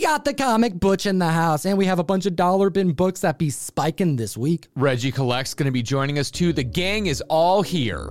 We got the comic Butch in the house, and we have a bunch of dollar bin books that be spiking this week. Reggie Collect's going to be joining us too. The gang is all here.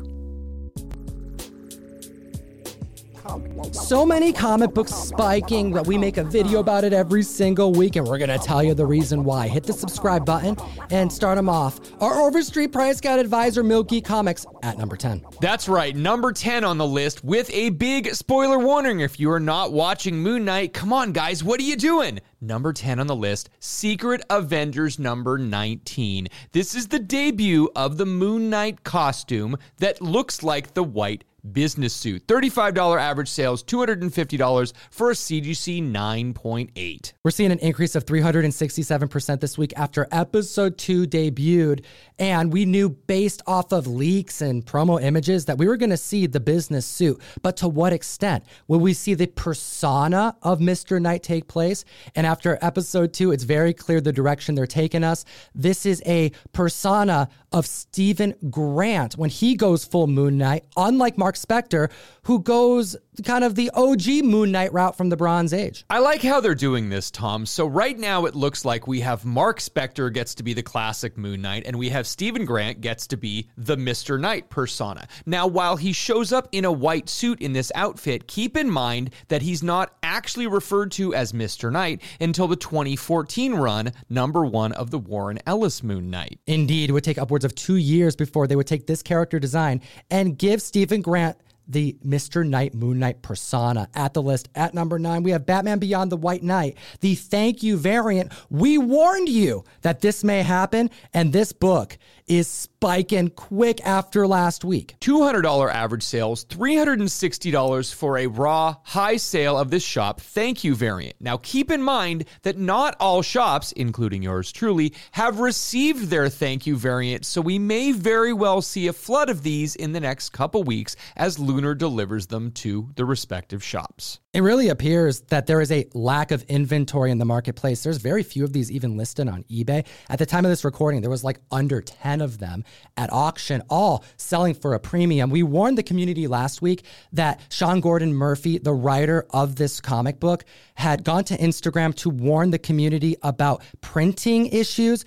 So many comic books spiking that we make a video about it every single week, and we're gonna tell you the reason why. Hit the subscribe button and start them off. Our Overstreet Price Guide advisor, Milky Comics, at number 10. That's right, number 10 on the list with a big spoiler warning. If you are not watching Moon Knight, come on, guys, what are you doing? Number 10 on the list, Secret Avengers number 19. This is the debut of the Moon Knight costume that looks like the white business suit. $35 average sales, $250 for a CGC 9.8. We're seeing an increase of 367% this week after episode two debuted. And we knew based off of leaks and promo images that we were going to see the business suit. But to what extent? Will we see the persona of Mr. Knight take place? And after episode two, it's very clear the direction they're taking us. This is a persona of Stephen Grant when he goes full Moon Knight, unlike Mark Spector, who goes kind of the OG Moon Knight route from the Bronze Age. I like how they're doing this, Tom. So right now it looks like we have Mark Spector gets to be the classic Moon Knight, and we have Stephen Grant gets to be the Mr. Knight persona. Now, while he shows up in a white suit in this outfit, keep in mind that he's not actually referred to as Mr. Knight until the 2014 run, number one of the Warren Ellis Moon Knight. Indeed, it would take upwards of two years before they would take this character design and give Stephen Grant the Mr. Knight Moon Knight persona at the list. At number nine, we have Batman Beyond the White Knight, the thank you variant. We warned you that this may happen, and this book is spiking quick after last week. $200 average sales, $360 for a raw high sale of this shop thank you variant. Now keep in mind that not all shops, including yours truly, have received their thank you variant, so we may very well see a flood of these in the next couple weeks as Delivers them to the respective shops. It really appears that there is a lack of inventory in the marketplace. There's very few of these even listed on eBay. At the time of this recording, there was like under 10 of them at auction, all selling for a premium. We warned the community last week that Sean Gordon Murphy, the writer of this comic book, had gone to Instagram to warn the community about printing issues.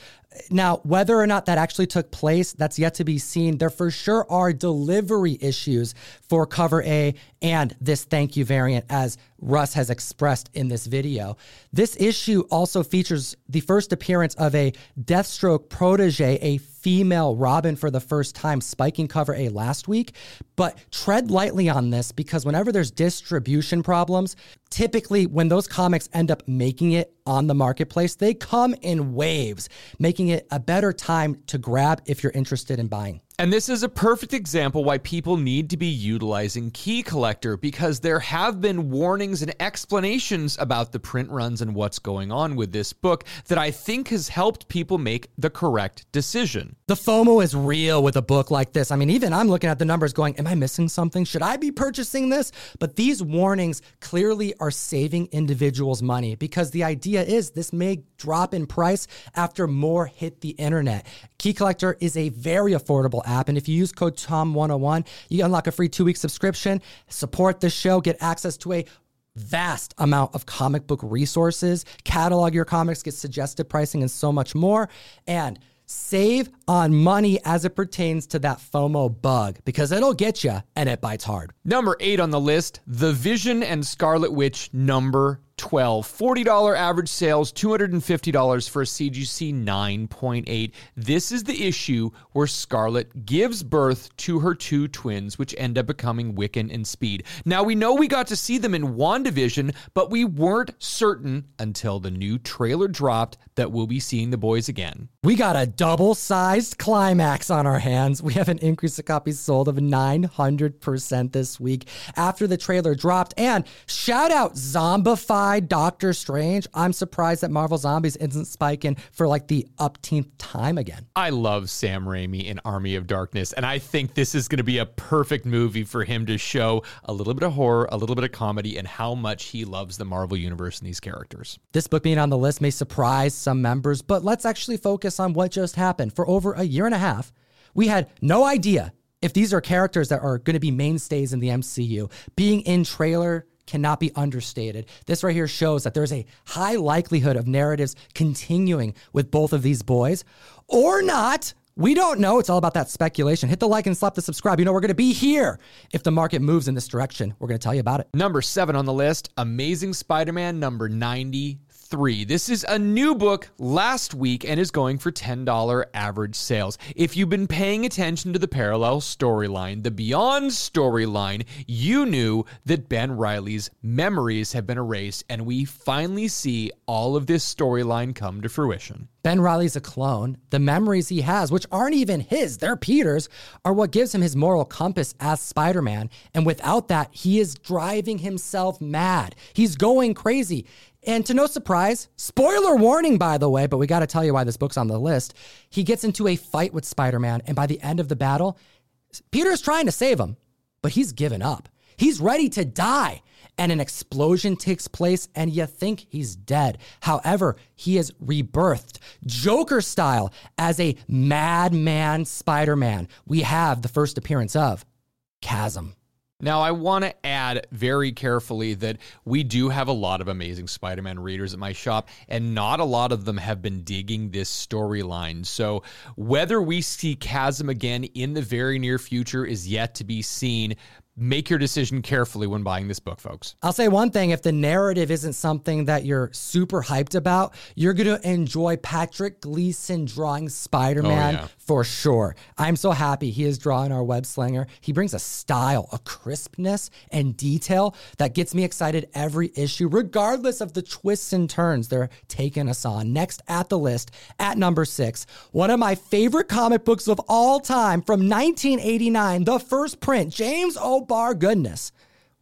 Now, whether or not that actually took place, that's yet to be seen. There for sure are delivery issues for cover A and this thank you variant, as Russ has expressed in this video. This issue also features the first appearance of a Deathstroke protege, a female Robin for the first time, spiking cover A last week. But tread lightly on this because whenever there's distribution problems, typically when those comics end up making it on the marketplace, they come in waves, making it a better time to grab if you're interested in buying. And this is a perfect example why people need to be utilizing Key Collector because there have been warnings and explanations about the print runs and what's going on with this book that I think has helped people make the correct decision. The FOMO is real with a book like this. I mean, even I'm looking at the numbers going, Am I missing something? Should I be purchasing this? But these warnings clearly are saving individuals money because the idea is this may drop in price after more hit the internet. Key Collector is a very affordable app. And if you use code TOM101, you unlock a free two week subscription, support the show, get access to a vast amount of comic book resources, catalog your comics, get suggested pricing, and so much more. And save on money as it pertains to that FOMO bug because it'll get you and it bites hard. Number eight on the list The Vision and Scarlet Witch number 12. $40 average sales, $250 for a CGC 9.8. This is the issue where Scarlet gives birth to her two twins, which end up becoming Wiccan and Speed. Now, we know we got to see them in WandaVision, but we weren't certain until the new trailer dropped that we'll be seeing the boys again. We got a double sized climax on our hands. We have an increase of copies sold of 900% this week after the trailer dropped. And shout out Zombified Doctor Strange. I'm surprised that Marvel Zombies isn't spiking for like the upteenth time again. I love Sam Raimi in Army of Darkness, and I think this is going to be a perfect movie for him to show a little bit of horror, a little bit of comedy, and how much he loves the Marvel Universe and these characters. This book being on the list may surprise some members, but let's actually focus on what just happened. For over a year and a half, we had no idea if these are characters that are going to be mainstays in the MCU, being in trailer cannot be understated. This right here shows that there's a high likelihood of narratives continuing with both of these boys or not. We don't know. It's all about that speculation. Hit the like and slap the subscribe. You know, we're going to be here. If the market moves in this direction, we're going to tell you about it. Number seven on the list Amazing Spider Man number 90 3. This is a new book last week and is going for $10 average sales. If you've been paying attention to the parallel storyline, the Beyond storyline, you knew that Ben Riley's memories have been erased, and we finally see all of this storyline come to fruition. Ben Riley's a clone. The memories he has, which aren't even his, they're Peter's, are what gives him his moral compass as Spider Man. And without that, he is driving himself mad. He's going crazy. And to no surprise, spoiler warning, by the way, but we got to tell you why this book's on the list. He gets into a fight with Spider Man, and by the end of the battle, Peter's trying to save him, but he's given up. He's ready to die. And an explosion takes place, and you think he's dead. However, he is rebirthed, Joker style, as a madman Spider Man. We have the first appearance of Chasm. Now, I want to add very carefully that we do have a lot of amazing Spider Man readers at my shop, and not a lot of them have been digging this storyline. So, whether we see Chasm again in the very near future is yet to be seen make your decision carefully when buying this book, folks. I'll say one thing if the narrative isn't something that you're super hyped about, you're going to enjoy Patrick Gleason drawing Spider Man oh, yeah. for sure. I'm so happy he is drawing our web slinger. He brings a style, a crispness, and detail that gets me excited every issue, regardless of the twists and turns they're taking us on. Next at the list, at number six, one of my favorite comic books of all time from 1989, the first print, James O Barr goodness,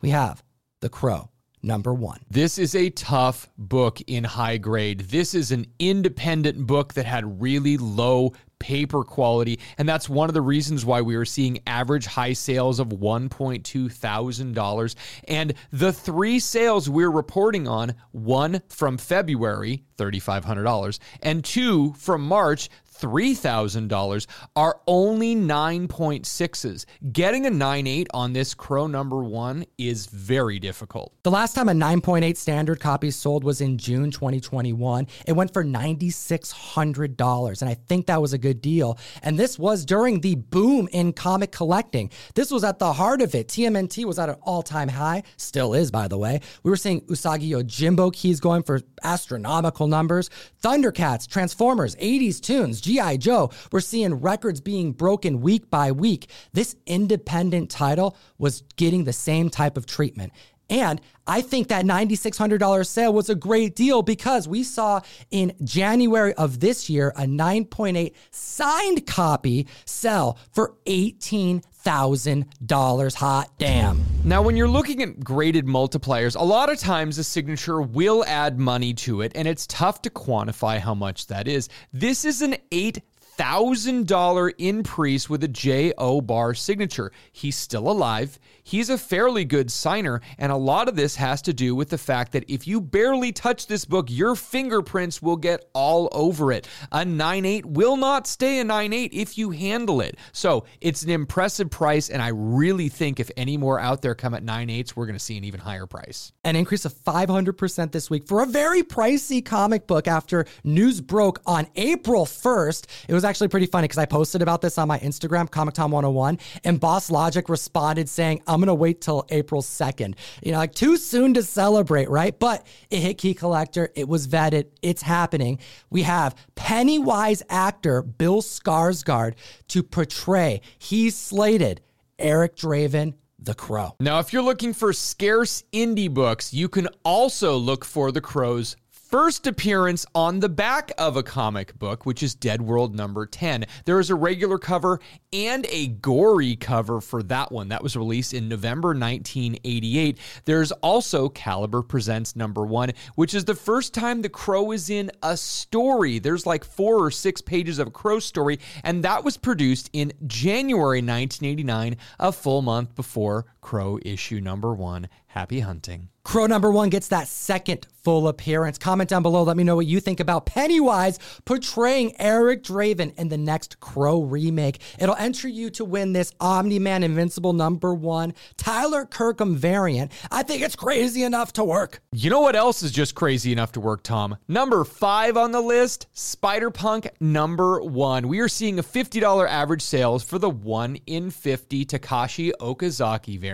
we have The Crow number one. This is a tough book in high grade. This is an independent book that had really low paper quality. And that's one of the reasons why we are seeing average high sales of $1.2 thousand. And the three sales we're reporting on, one from February, $3,500, and two from March, $3,000 are only 9.6s. Getting a 9.8 on this Crow number one is very difficult. The last time a 9.8 standard copy sold was in June 2021. It went for $9,600. And I think that was a good deal. And this was during the boom in comic collecting. This was at the heart of it. TMNT was at an all time high, still is, by the way. We were seeing Usagi Yojimbo keys going for astronomical numbers. Thundercats, Transformers, 80s tunes, G.I. Joe, we're seeing records being broken week by week. This independent title was getting the same type of treatment. And I think that $9,600 sale was a great deal because we saw in January of this year a 9.8 signed copy sell for $18,000. Hot damn. Now, when you're looking at graded multipliers, a lot of times a signature will add money to it, and it's tough to quantify how much that is. This is an 8 $1,000 increase with a J. O'Barr signature. He's still alive. He's a fairly good signer. And a lot of this has to do with the fact that if you barely touch this book, your fingerprints will get all over it. A 9.8 will not stay a 9.8 if you handle it. So it's an impressive price. And I really think if any more out there come at 9.8s, we're going to see an even higher price. An increase of 500% this week for a very pricey comic book after news broke on April 1st. It was actually pretty funny because I posted about this on my Instagram, Comic Tom 101, and Boss Logic responded saying, I'm going to wait till April 2nd. You know, like too soon to celebrate, right? But it hit Key Collector. It was vetted. It's happening. We have Pennywise actor Bill Skarsgård to portray. He's slated Eric Draven the Crow. Now, if you're looking for scarce indie books, you can also look for The Crow's first appearance on the back of a comic book, which is Deadworld number 10. There is a regular cover and a gory cover for that one. That was released in November 1988. There's also Caliber Presents number one, which is the first time the Crow is in a story. There's like four or six pages of a Crow story, and that was produced in January 1989, a full month before Crow issue number one. Happy hunting. Crow number one gets that second full appearance. Comment down below. Let me know what you think about Pennywise portraying Eric Draven in the next Crow remake. It'll enter you to win this Omni Man Invincible number one Tyler Kirkham variant. I think it's crazy enough to work. You know what else is just crazy enough to work, Tom? Number five on the list Spider Punk number one. We are seeing a $50 average sales for the 1 in 50 Takashi Okazaki variant.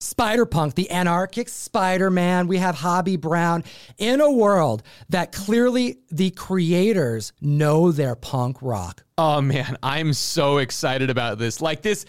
Spider Punk, the anarchic Spider Man. We have Hobie Brown in a world that clearly the creators know their punk rock. Oh man, I'm so excited about this. Like this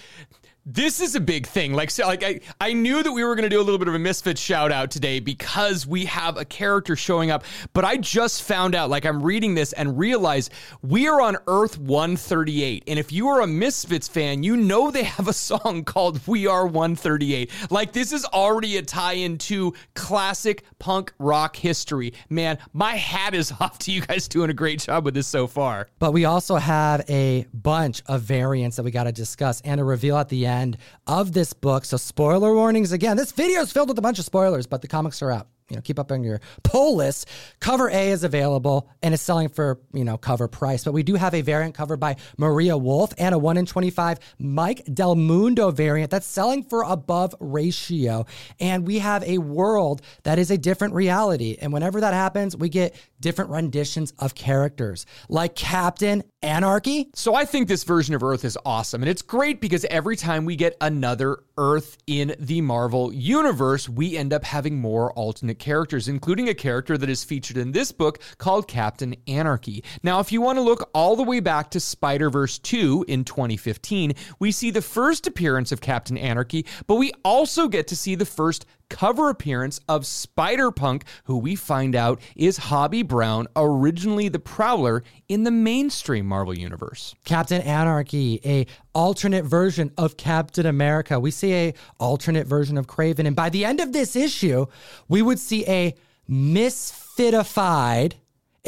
this is a big thing. Like, so, like I, I knew that we were going to do a little bit of a misfit shout out today because we have a character showing up. But I just found out, like, I'm reading this and realize we are on Earth 138. And if you are a Misfits fan, you know they have a song called "We Are 138." Like, this is already a tie-in to classic punk rock history. Man, my hat is off to you guys doing a great job with this so far. But we also have a bunch of variants that we got to discuss and a reveal at the end end of this book. So, spoiler warnings again. This video is filled with a bunch of spoilers, but the comics are out you know, keep up on your pull list. Cover A is available and it's selling for, you know, cover price. But we do have a variant cover by Maria Wolf and a 1 in 25 Mike Del Mundo variant that's selling for above ratio. And we have a world that is a different reality. And whenever that happens, we get different renditions of characters like Captain Anarchy. So I think this version of Earth is awesome. And it's great because every time we get another Earth in the Marvel universe, we end up having more alternate characters, including a character that is featured in this book called Captain Anarchy. Now, if you want to look all the way back to Spider Verse 2 in 2015, we see the first appearance of Captain Anarchy, but we also get to see the first cover appearance of Spider Punk, who we find out is Hobie Brown, originally the Prowler in the mainstream Marvel universe. Captain Anarchy, a alternate version of Captain America. We see a alternate version of Kraven, and by the end of this issue, we would see a misfitified,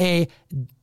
a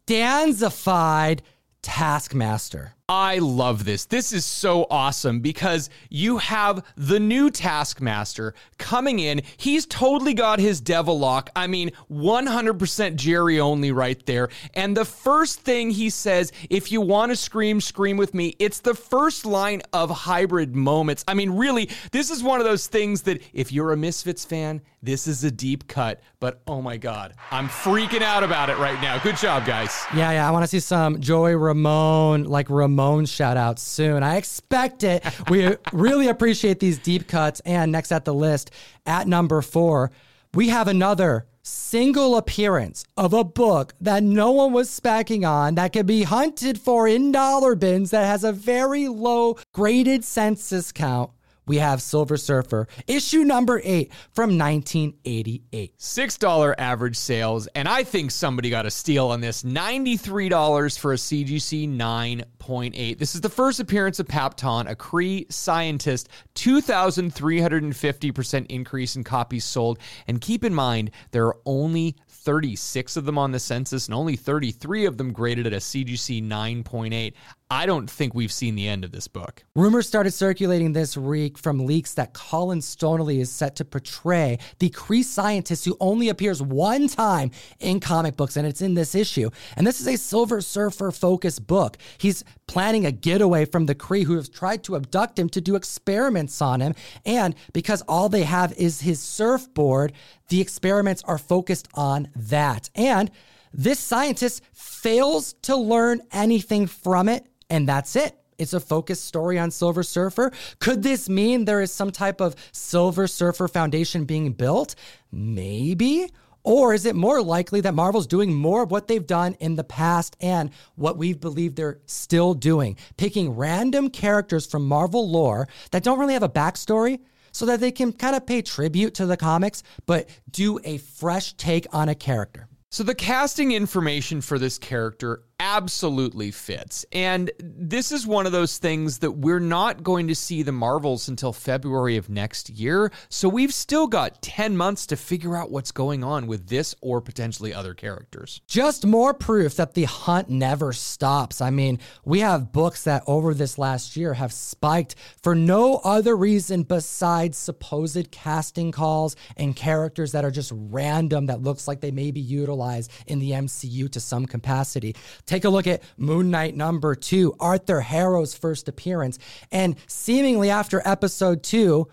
danzified Taskmaster. I love this. This is so awesome because you have the new Taskmaster coming in. He's totally got his devil lock. I mean, 100% Jerry Only right there. And the first thing he says, if you want to scream, scream with me, it's the first line of hybrid moments. I mean, really, this is one of those things that if you're a Misfits fan, this is a deep cut. But oh my God, I'm freaking out about it right now. Good job, guys. Yeah, yeah. I want to see some Joey Ramone, like Ramone Shout out soon. I expect it. We really appreciate these deep cuts. And next at the list, at number four, we have another single appearance of a book that no one was specking on that could be hunted for in dollar bins that has a very low graded census count we have Silver Surfer, issue number eight from 1988. $6 average sales, and I think somebody got a steal on this $93 for a CGC 9.8. This is the first appearance of Papton, a Kree scientist, 2,350% increase in copies sold. And keep in mind, there are only 36 of them on the census and only 33 of them graded at a CGC 9.8. I don't think we've seen the end of this book. Rumors started circulating this week from leaks that Colin Stoneley is set to portray the Kree scientist who only appears one time in comic books, and it's in this issue. And this is a Silver Surfer focused book. He's planning a getaway from the Kree who have tried to abduct him to do experiments on him. And because all they have is his surfboard, the experiments are focused on that. And this scientist fails to learn anything from it and that's it. It's a focused story on Silver Surfer. Could this mean there is some type of Silver Surfer Foundation being built? Maybe. Or is it more likely that Marvel's doing more of what they've done in the past and what we believe they're still doing? Picking random characters from Marvel lore that don't really have a backstory so that they can kind of pay tribute to the comics, but do a fresh take on a character. So, the casting information for this character absolutely fits. And this is one of those things that we're not going to see the Marvels until February of next year. So we've still got 10 months to figure out what's going on with this or potentially other characters. Just more proof that the hunt never stops. I mean, we have books that over this last year have spiked for no other reason besides supposed casting calls and characters that are just random that looks like they may be utilized in the MCU to some capacity. Take a look at Moon Knight number two, Arthur Harrow's first appearance. And seemingly after episode two,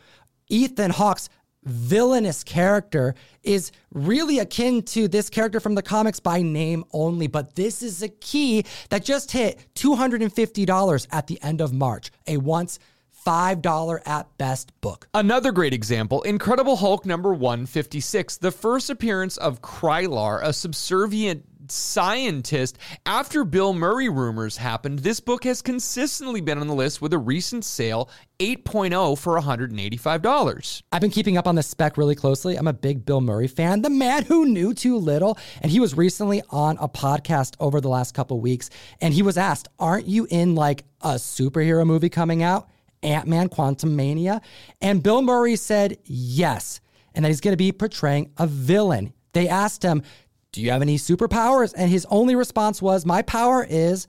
Ethan Hawke's villainous character is really akin to this character from the comics by name only. But this is a key that just hit $250 at the end of March, a once $5 at best book. Another great example Incredible Hulk number 156, the first appearance of Krylar, a subservient scientist. After Bill Murray rumors happened, this book has consistently been on the list with a recent sale 8.0 for $185. I've been keeping up on the spec really closely. I'm a big Bill Murray fan, the man who knew too little. And he was recently on a podcast over the last couple weeks. And he was asked, Aren't you in like a superhero movie coming out? Ant Man Quantumania? And Bill Murray said yes, and that he's going to be portraying a villain. They asked him, Do you have any superpowers? And his only response was, My power is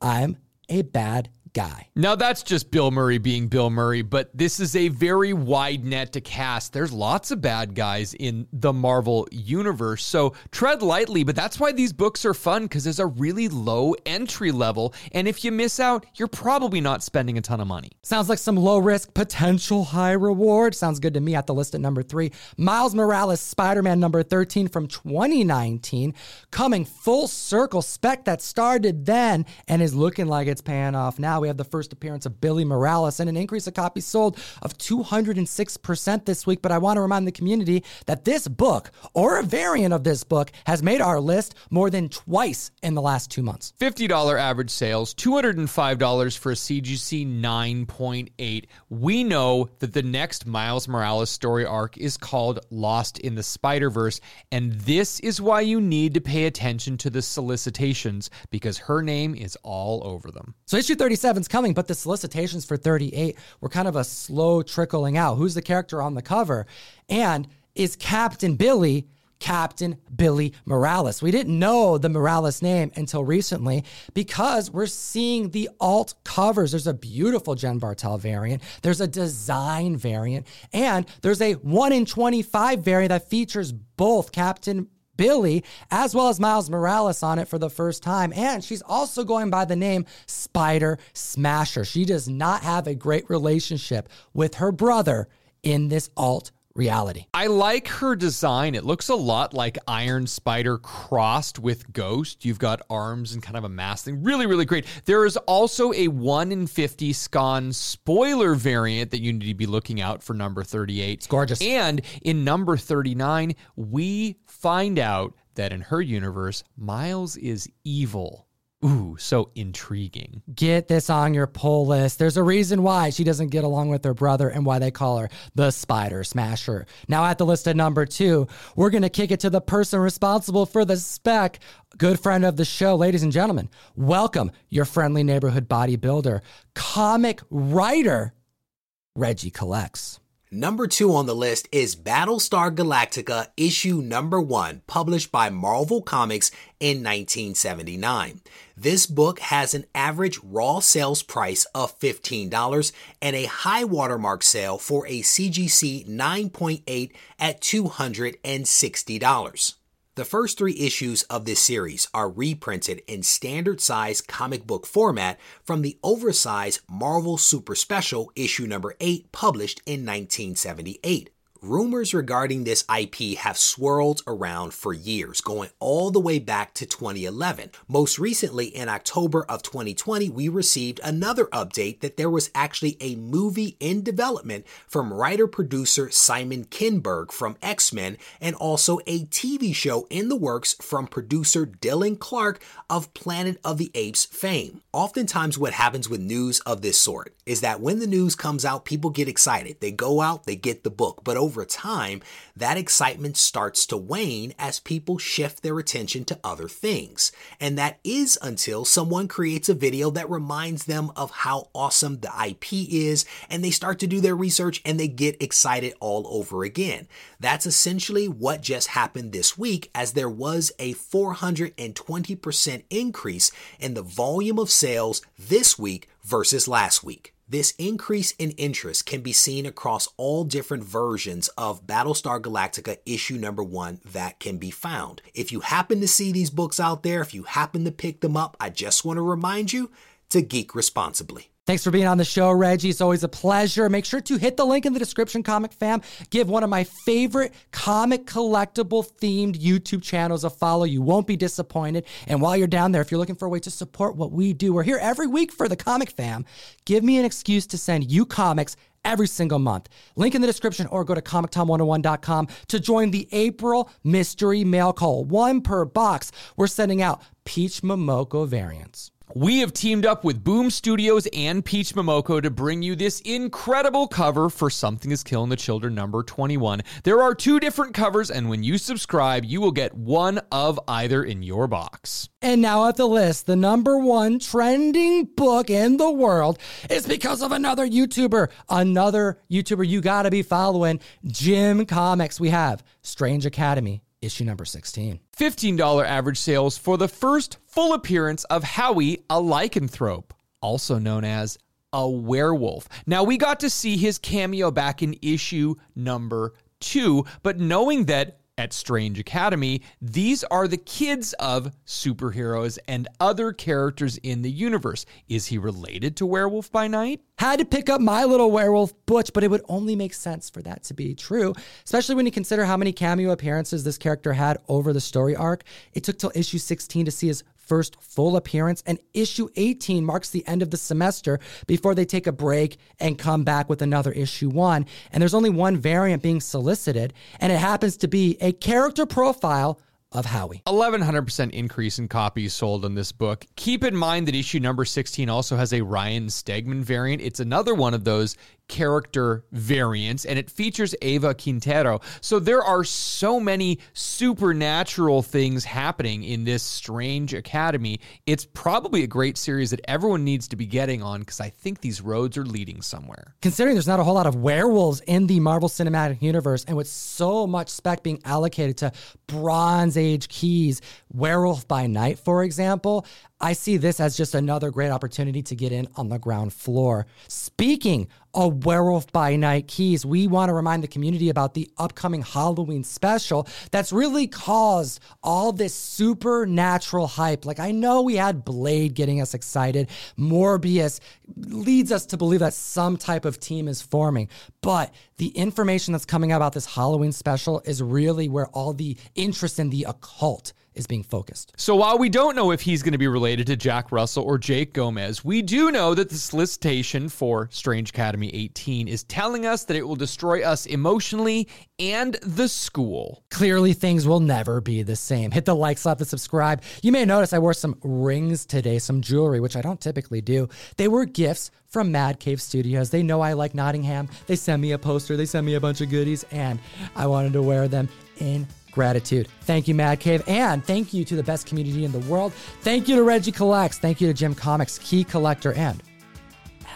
I'm a bad guy. Now, that's just Bill Murray being Bill Murray, but this is a very wide net to cast. There's lots of bad guys in the Marvel universe, so tread lightly, but that's why these books are fun because there's a really low entry level. And if you miss out, you're probably not spending a ton of money. Sounds like some low risk, potential high reward. Sounds good to me at the list at number three. Miles Morales, Spider Man number 13 from 2019, coming full circle. Spec that started then and is looking like it's paying off now. We have the first appearance of Billie Morales and an increase of copies sold of 206% this week. But I want to remind the community that this book, or a variant of this book, has made our list more than twice in the last two months. $50 average sales, $205 for a CGC 9.8. We know that the next Miles Morales story arc is called Lost in the Spider Verse, and this is why you need to pay attention to the solicitations because her name is all over them. So, issue 37 is coming, but the solicitations for 38 were kind of a slow trickling out. Who's the character on the cover? And is Captain Billie Captain Billie Morales? We didn't know the Morales name until recently because we're seeing the alt covers. There's a beautiful Jen Bartel variant, there's a design variant, and there's a 1 in 25 variant that features both Captain Billie, as well as Miles Morales on it for the first time. And she's also going by the name Spider Smasher. She does not have a great relationship with her brother in this alt reality. I like her design. It looks a lot like Iron Spider crossed with Ghost. You've got arms and kind of a mask thing. Really, really great. There is also a 1 in 50 Skan spoiler variant that you need to be looking out for number 38. It's gorgeous. And in number 39, we find out that in her universe, Miles is evil. Ooh, so intriguing. Get this on your pull list. There's a reason why she doesn't get along with her brother and why they call her the Spider Smasher. Now, at the list at number two, we're going to kick it to the person responsible for the spec, good friend of the show. Ladies and gentlemen, welcome your friendly neighborhood bodybuilder, comic writer, Reggie Collects. Number two on the list is Battlestar Galactica issue number one, published by Marvel Comics in 1979. This book has an average raw sales price of $15 and a high watermark sale for a CGC 9.8 at $260. The first three issues of this series are reprinted in standard size comic book format from the oversized Marvel Super Special issue number 8 published in 1978. Rumors regarding this IP have swirled around for years, going all the way back to 2011. Most recently, in October of 2020, we received another update that there was actually a movie in development from writer producer Simon Kinberg from X Men, and also a TV show in the works from producer Dylan Clark of Planet of the Apes fame. Oftentimes, what happens with news of this sort is that when the news comes out, people get excited. They go out, they get the book. But over time, that excitement starts to wane as people shift their attention to other things. And that is until someone creates a video that reminds them of how awesome the IP is, and they start to do their research and they get excited all over again. That's essentially what just happened this week, as there was a 420% increase in the volume of sales this week versus last week. This increase in interest can be seen across all different versions of Battlestar Galactica issue number one that can be found. If you happen to see these books out there, if you happen to pick them up, I just want to remind you to geek responsibly. Thanks for being on the show, Reggie. It's always a pleasure. Make sure to hit the link in the description, Comic Fam. Give one of my favorite comic collectible themed YouTube channels a follow. You won't be disappointed. And while you're down there, if you're looking for a way to support what we do, we're here every week for the Comic Fam. Give me an excuse to send you comics every single month. Link in the description or go to comictom101.com to join the April mystery mail call. One per box. We're sending out Peach Momoko variants. We have teamed up with Boom Studios and Peach Momoko to bring you this incredible cover for Something is Killing the Children number 21. There are two different covers, and when you subscribe, you will get one of either in your box. And now at the list, the number one trending book in the world is because of another YouTuber. Another YouTuber you gotta be following, Jim Comics. We have Strange Academy, issue number 16. $15 average sales for the first full appearance of Howie, a lycanthrope, also known as a werewolf. Now, we got to see his cameo back in issue number two, but knowing that at Strange Academy, these are the kids of superheroes and other characters in the universe. Is he related to Werewolf by Night? Had to pick up my little werewolf Butch, but it would only make sense for that to be true, especially when you consider how many cameo appearances this character had over the story arc. It took till issue 16 to see his first full appearance, and issue 18 marks the end of the semester before they take a break and come back with another issue one. And there's only one variant being solicited, and it happens to be a character profile of Howie. 1100% increase in copies sold on this book. Keep in mind that issue number 16 also has a Ryan Stegman variant. It's another one of those character variants and it features Ava Quintero. So there are so many supernatural things happening in this strange academy. It's probably a great series that everyone needs to be getting on because I think these roads are leading somewhere. Considering there's not a whole lot of werewolves in the Marvel Cinematic Universe and with so much spec being allocated to Bronze Age keys, Werewolf by Night, for example, I see this as just another great opportunity to get in on the ground floor. Speaking of Werewolf by Night keys, we want to remind the community about the upcoming Halloween special that's really caused all this supernatural hype. Like, I know we had Blade getting us excited, Morbius leads us to believe that some type of team is forming, but the information that's coming out about this Halloween special is really where all the interest in the occult is being focused. So while we don't know if he's going to be related to Jack Russell or Jake Gomez, we do know that the solicitation for Strange Academy 18 is telling us that it will destroy us emotionally and the school. Clearly, things will never be the same. Hit the like, slap the subscribe. You may notice I wore some rings today, some jewelry, which I don't typically do. They were gifts from Mad Cave Studios. They know I like Nottingham. They sent me a poster, they sent me a bunch of goodies, and I wanted to wear them in gratitude. Thank you, Mad Cave. And thank you to the best community in the world. Thank you to Reggie Collects. Thank you to Jim Comics, Key Collector. And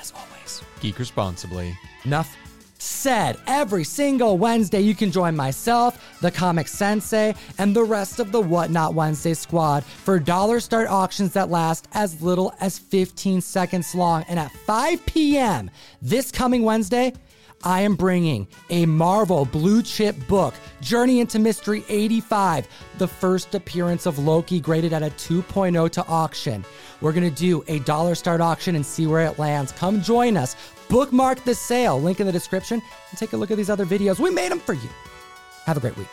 as always, geek responsibly. Enough said. Every single Wednesday, you can join myself, the Comic Sensei, and the rest of the Whatnot Wednesday squad for dollar start auctions that last as little as 15 seconds long. And at 5 p.m. this coming Wednesday, I am bringing a Marvel blue chip book, Journey into Mystery 85, the first appearance of Loki graded at a 2.0 to auction. We're going to do a dollar start auction and see where it lands. Come join us. Bookmark the sale, link in the description, and take a look at these other videos. We made them for you. Have a great week.